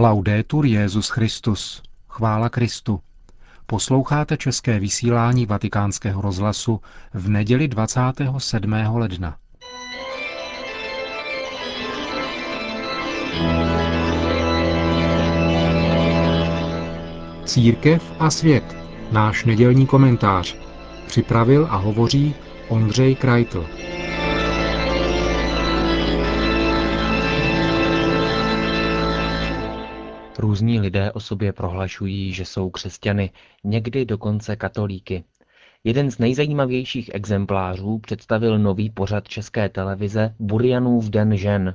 Laudetur Jezus Christus. Chvála Kristu. Posloucháte české vysílání Vatikánského rozhlasu v neděli 27. ledna. Církev a svět. Náš nedělní komentář. Připravil a hovoří Ondřej Krajtl. Různí lidé o sobě prohlašují, že jsou křesťany, někdy dokonce katolíky. Jeden z nejzajímavějších exemplářů představil nový pořad české televize Burianův den žen.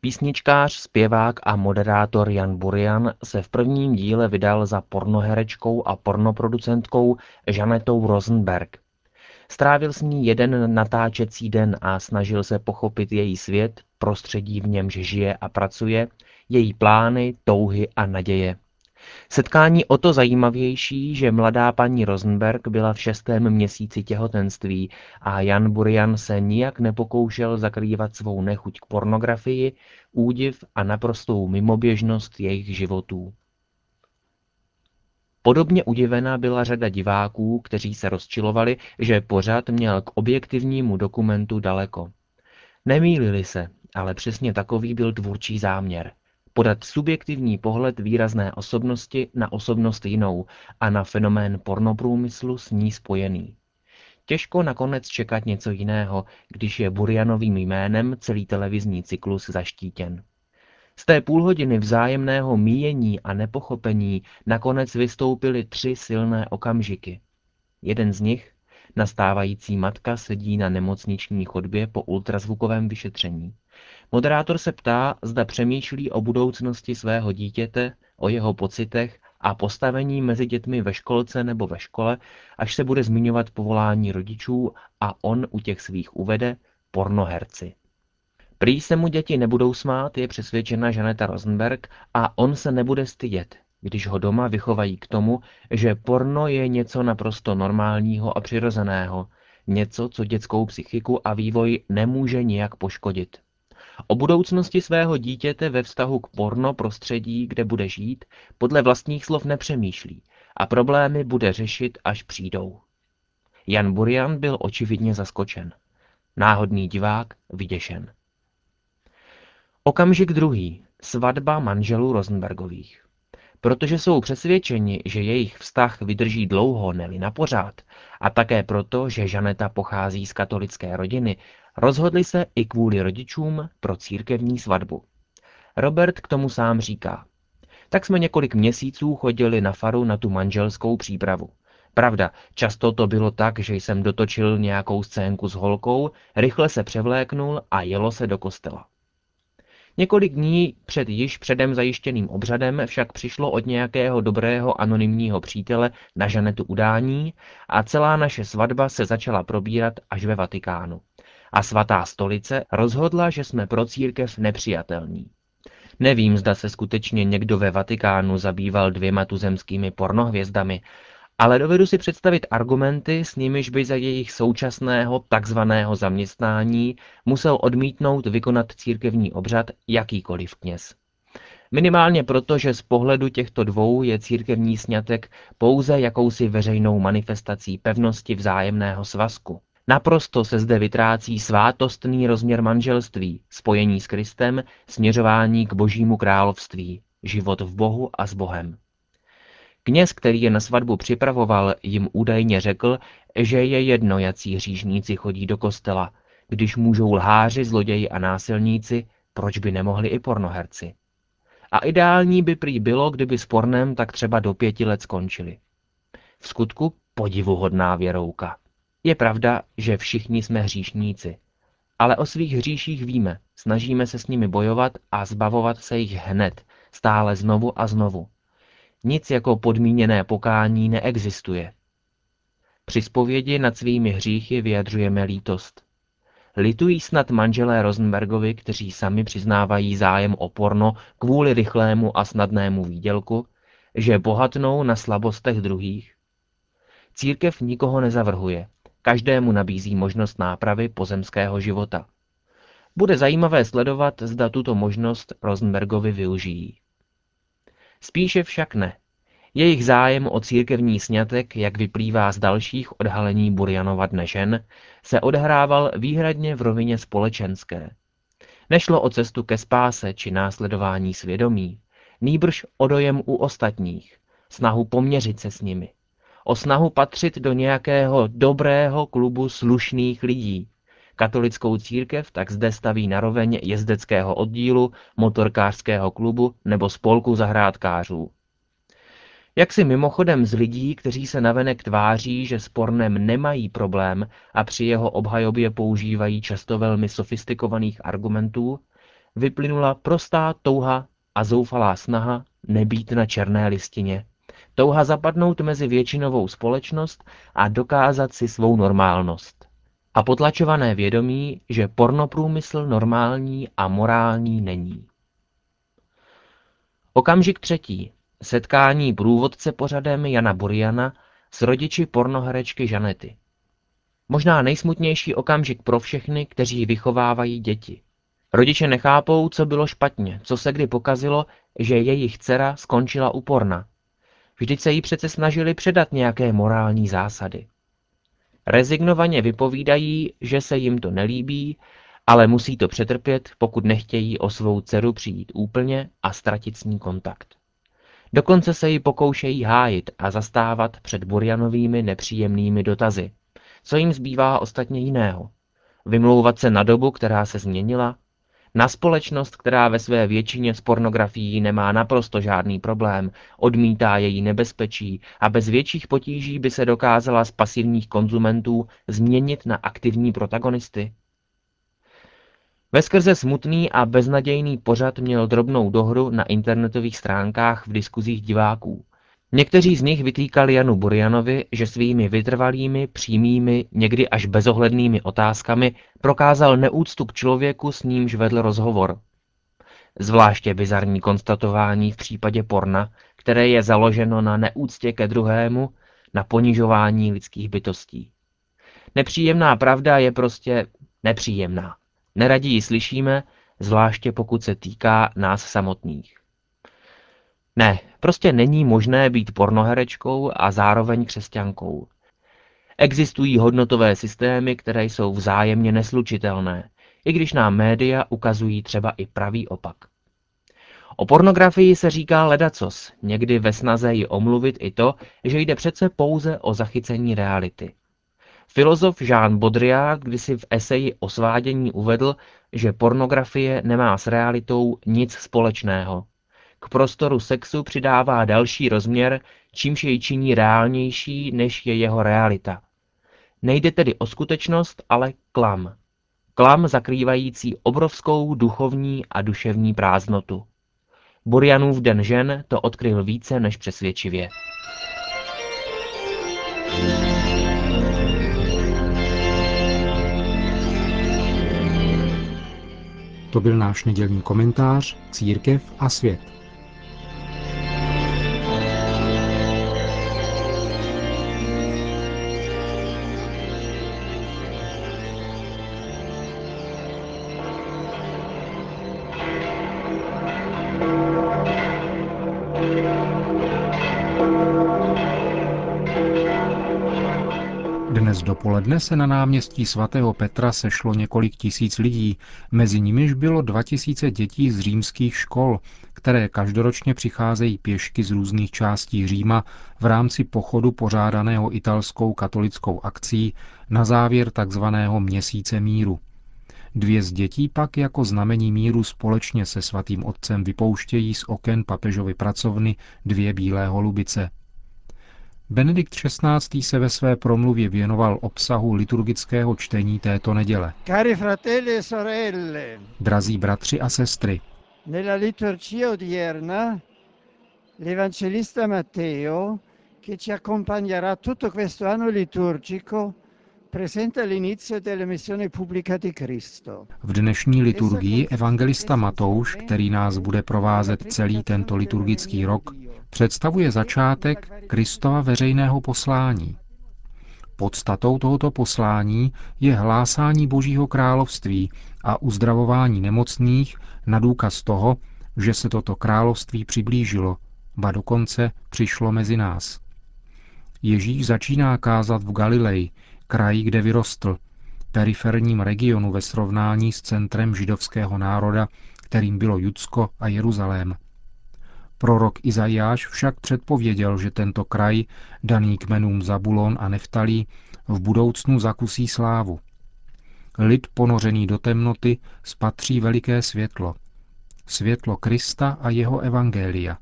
Písničkář, zpěvák a moderátor Jan Burian se v prvním díle vydal za pornoherečkou a pornoproducentkou Žanetou Rosenberg. Strávil s ní jeden natáčecí den a snažil se pochopit její svět, prostředí v němž žije a pracuje, její plány, touhy a naděje. Setkání o to zajímavější, že mladá paní Rosenberg byla v šestém měsíci těhotenství a Jan Burian se nijak nepokoušel zakrývat svou nechuť k pornografii, údiv a naprostou mimoběžnost jejich životů. Podobně udivená byla řada diváků, kteří se rozčilovali, že pořád měl k objektivnímu dokumentu daleko. Nemýlili se, ale přesně takový byl tvůrčí záměr. Podat subjektivní pohled výrazné osobnosti na osobnost jinou a na fenomén pornoprůmyslu s ní spojený. Těžko nakonec čekat něco jiného, když je Burianovým jménem celý televizní cyklus zaštítěn. Z té půlhodiny vzájemného míjení a nepochopení nakonec vystoupily tři silné okamžiky. Jeden z nich, nastávající matka sedí na nemocniční chodbě po ultrazvukovém vyšetření. Moderátor se ptá, zda přemýšlí o budoucnosti svého dítěte, o jeho pocitech a postavení mezi dětmi ve školce nebo ve škole, až se bude zmiňovat povolání rodičů a on u těch svých uvede pornoherci. Prý se mu děti nebudou smát, je přesvědčena Žaneta Rosenberg a on se nebude stydět, když ho doma vychovají k tomu, že porno je něco naprosto normálního a přirozeného, něco, co dětskou psychiku a vývoj nemůže nijak poškodit. O budoucnosti svého dítěte ve vztahu k porno prostředí, kde bude žít, podle vlastních slov nepřemýšlí a problémy bude řešit, až přijdou. Jan Burian byl očividně zaskočen. Náhodný divák vyděšen. Okamžik druhý. Svatba manželů Rosenbergových. Protože jsou přesvědčeni, že jejich vztah vydrží dlouho, neli na pořád, a také proto, že Žaneta pochází z katolické rodiny, rozhodli se i kvůli rodičům pro církevní svatbu. Robert k tomu sám říká. Tak jsme několik měsíců chodili na faru na tu manželskou přípravu. Pravda, často to bylo tak, že jsem dotočil nějakou scénku s holkou, rychle se převléknul a jelo se do kostela. Několik dní před již předem zajištěným obřadem však přišlo od nějakého dobrého anonymního přítele na Žanetu udání a celá naše svatba se začala probírat až ve Vatikánu. A svatá stolice rozhodla, že jsme pro církev nepřijatelní. Nevím, zda se skutečně někdo ve Vatikánu zabýval dvěma tuzemskými pornohvězdami, ale dovedu si představit argumenty, s nimiž by za jejich současného takzvaného zaměstnání musel odmítnout vykonat církevní obřad jakýkoliv kněz. Minimálně proto, že z pohledu těchto dvou je církevní sňatek pouze jakousi veřejnou manifestací pevnosti vzájemného svazku. Naprosto se zde vytrácí svátostný rozměr manželství, spojení s Kristem, směřování k božímu království, život v Bohu a s Bohem. Kněz, který je na svatbu připravoval, jim údajně řekl, že je jedno, jací hříšníci chodí do kostela. Když můžou lháři, zloději a násilníci, proč by nemohli i pornoherci? A ideální by prý bylo, kdyby s pornem tak třeba do pěti let skončili. V skutku podivuhodná věrouka. Je pravda, že všichni jsme hříšníci. Ale o svých hříších víme, snažíme se s nimi bojovat a zbavovat se jich hned, stále znovu a znovu. Nic jako podmíněné pokání neexistuje. Při zpovědi nad svými hříchy vyjadřujeme lítost. Litují snad manželé Rosenbergovi, kteří sami přiznávají zájem o porno kvůli rychlému a snadnému výdělku, že bohatnou na slabostech druhých? Církev nikoho nezavrhuje, každému nabízí možnost nápravy pozemského života. Bude zajímavé sledovat, zda tuto možnost Rosenbergovi využijí. Spíše však ne. Jejich zájem o církevní snětek, jak vyplývá z dalších odhalení Burjanova dne žen, se odhrával výhradně v rovině společenské. Nešlo o cestu ke spáse či následování svědomí, nýbrž o dojem u ostatních, snahu poměřit se s nimi, o snahu patřit do nějakého dobrého klubu slušných lidí. Katolickou církev tak zde staví naroveň jezdeckého oddílu, motorkářského klubu nebo spolku zahrádkářů. Jak si mimochodem z lidí, kteří se navenek tváří, že s pornem nemají problém a při jeho obhajobě používají často velmi sofistikovaných argumentů, vyplynula prostá touha a zoufalá snaha nebýt na černé listině. Touha zapadnout mezi většinovou společnost a dokázat si svou normálnost. A potlačované vědomí, že pornoprůmysl normální a morální není. Okamžik třetí. Setkání průvodce pořadem Jana Buriana s rodiči pornoherečky Žanety. Možná nejsmutnější okamžik pro všechny, kteří vychovávají děti. Rodiče nechápou, co bylo špatně, co se kdy pokazilo, že jejich dcera skončila u porna. Vždyť se jí přece snažili předat nějaké morální zásady. Rezignovaně vypovídají, že se jim to nelíbí, ale musí to přetrpět, pokud nechtějí o svou dceru přijít úplně a ztratit s ní kontakt. Dokonce se ji pokoušejí hájit a zastávat před Burjanovými nepříjemnými dotazy. Co jim zbývá ostatně jiného? Vymlouvat se na dobu, která se změnila? Na společnost, která ve své většině s pornografií nemá naprosto žádný problém, odmítá její nebezpečí a bez větších potíží by se dokázala z pasivních konzumentů změnit na aktivní protagonisty? Veskrze smutný a beznadějný pořad měl drobnou dohru na internetových stránkách v diskuzích diváků. Někteří z nich vytýkali Janu Burjanovi, že svými vytrvalými, přímými, někdy až bezohlednými otázkami prokázal neúctu k člověku, s nímž vedl rozhovor. Zvláště bizarní konstatování v případě porna, které je založeno na neúctě ke druhému, na ponižování lidských bytostí. Nepříjemná pravda je prostě nepříjemná. Neradí ji slyšíme, zvláště pokud se týká nás samotných. Ne, prostě není možné být pornoherečkou a zároveň křesťankou. Existují hodnotové systémy, které jsou vzájemně neslučitelné, i když nám média ukazují třeba i pravý opak. O pornografii se říká ledacos, někdy ve snaze ji omluvit i to, že jde přece pouze o zachycení reality. Filozof Jean Baudrillard kdysi v eseji o svádění uvedl, že pornografie nemá s realitou nic společného. K prostoru sexu přidává další rozměr, čímž jej činí reálnější, než je jeho realita. Nejde tedy o skutečnost, ale klam. Klam zakrývající obrovskou duchovní a duševní prázdnotu. Burjanův den žen to odkryl více než přesvědčivě. To byl náš nedělní komentář Církev a svět. Dnes dopoledne se na náměstí svatého Petra sešlo několik tisíc lidí, mezi nimiž bylo 2000 dětí z římských škol, které každoročně přicházejí pěšky z různých částí Říma v rámci pochodu pořádaného italskou katolickou akcí na závěr takzvaného měsíce míru. Dvě z dětí pak jako znamení míru společně se svatým otcem vypouštějí z oken papežovy pracovny dvě bílé holubice – Benedikt XVI. se ve své promluvě věnoval obsahu liturgického čtení této neděle. Cari fratelli e sorelle, Drazí bratři a sestry, nella liturgia odierna l'Evangelista Matteo, che ci accompagnerà tutto questo anno liturgico, presenta l'inizio della missione pubblica di Cristo. v dnešní liturgii evangelista Matouš, který nás bude provázet celý tento liturgický rok, představuje začátek Kristova veřejného poslání. Podstatou tohoto poslání je hlásání Božího království a uzdravování nemocných na důkaz toho, že se toto království přiblížilo, ba dokonce přišlo mezi nás. Ježíš začíná kázat v Galileji, kraji, kde vyrostl, periferním regionu ve srovnání s centrem židovského národa, kterým bylo Judsko a Jeruzalém. Prorok Izajáš však předpověděl, že tento kraj, daný kmenům Zabulon a Neftalí, v budoucnu zakusí slávu. Lid ponořený do temnoty spatří veliké světlo. Světlo Krista a jeho evangelia.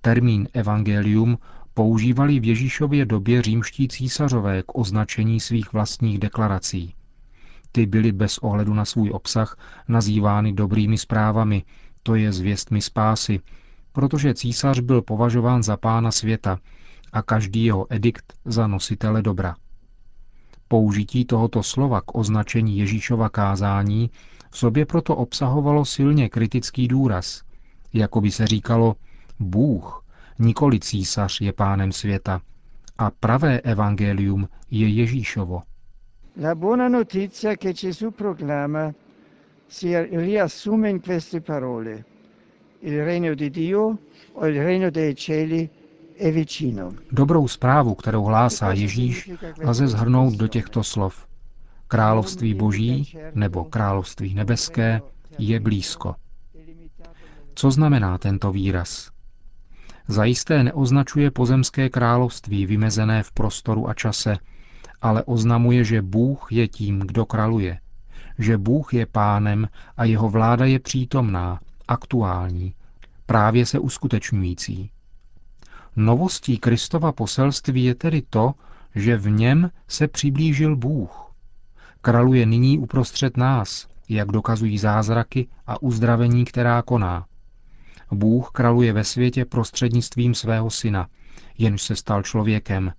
Termín evangelium používali v Ježíšově době římští císařové k označení svých vlastních deklarací. Ty byly bez ohledu na svůj obsah nazývány dobrými zprávami, to je zvěstmi spásy, protože císař byl považován za pána světa a každý jeho edikt za nositele dobra. Použití tohoto slova k označení Ježíšova kázání v sobě proto obsahovalo silně kritický důraz. Jako by se říkalo, Bůh, nikoli císař je pánem světa a pravé evangelium je Ježíšovo. La buona notizia che Gesù proclama si riassume in queste parole. Il regno di Dio o il regno dei cieli è vicino. Dobrou zprávu, kterou hlásá Ježíš, lze zhrnout do těchto slov. Království boží nebo království nebeské je blízko. Co znamená tento výraz? Zajisté neoznačuje pozemské království vymezené v prostoru a čase, ale oznamuje, že Bůh je tím, kdo kraluje, že Bůh je pánem a jeho vláda je přítomná, aktuální, právě se uskutečňující. Novostí Kristova poselství je tedy to, že v něm se přiblížil Bůh. Kraluje nyní uprostřed nás, jak dokazují zázraky a uzdravení, která koná. Bůh kraluje ve světě prostřednictvím svého syna, jenž se stal člověkem,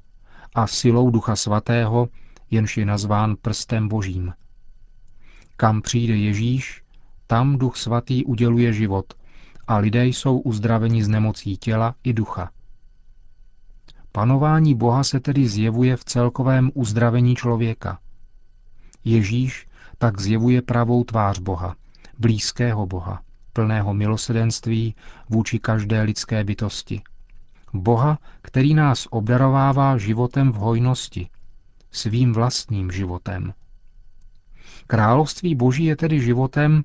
a silou Ducha Svatého, jenž je nazván prstem Božím. Kam přijde Ježíš, tam Duch Svatý uděluje život a lidé jsou uzdraveni z nemocí těla i ducha. Panování Boha se tedy zjevuje v celkovém uzdravení člověka. Ježíš tak zjevuje pravou tvář Boha, blízkého Boha, plného milosedenství vůči každé lidské bytosti. Boha, který nás obdarovává životem v hojnosti, svým vlastním životem. Království Boží je tedy životem,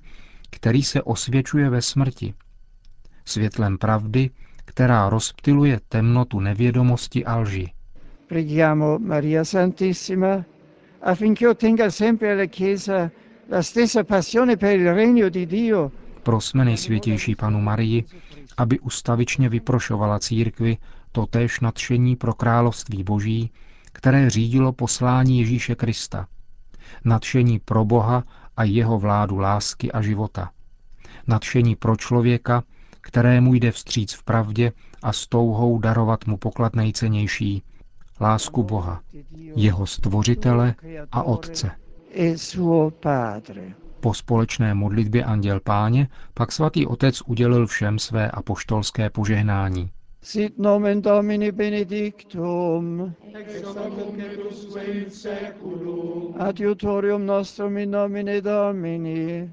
který se osvědčuje ve smrti, světlem pravdy, která rozptiluje temnotu nevědomosti a lži. Preghiamo Maria Santissima affinché ottenga sempre alla Chiesa la stessa passione per il regno di Dio Prosme nejsvětější panu Marii, aby ustavičně vyprošovala církvi totéž nadšení pro království boží, které řídilo poslání Ježíše Krista. Nadšení pro Boha a jeho vládu lásky a života. Nadšení pro člověka, kterému jde vstříc v pravdě a s touhou darovat mu poklad nejcennější, lásku Boha, jeho stvořitele a Otce. Po společné modlitbě Anděl Páně pak svatý otec udělil všem své apoštolské požehnání. Sit nomen Domini benedictum. Adiutorium nostrum in nomine Domini.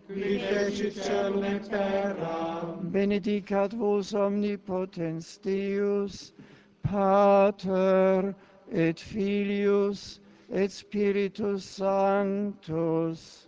Benedicat vos omnipotens Deus, Pater et Filius et Spiritus Sanctus.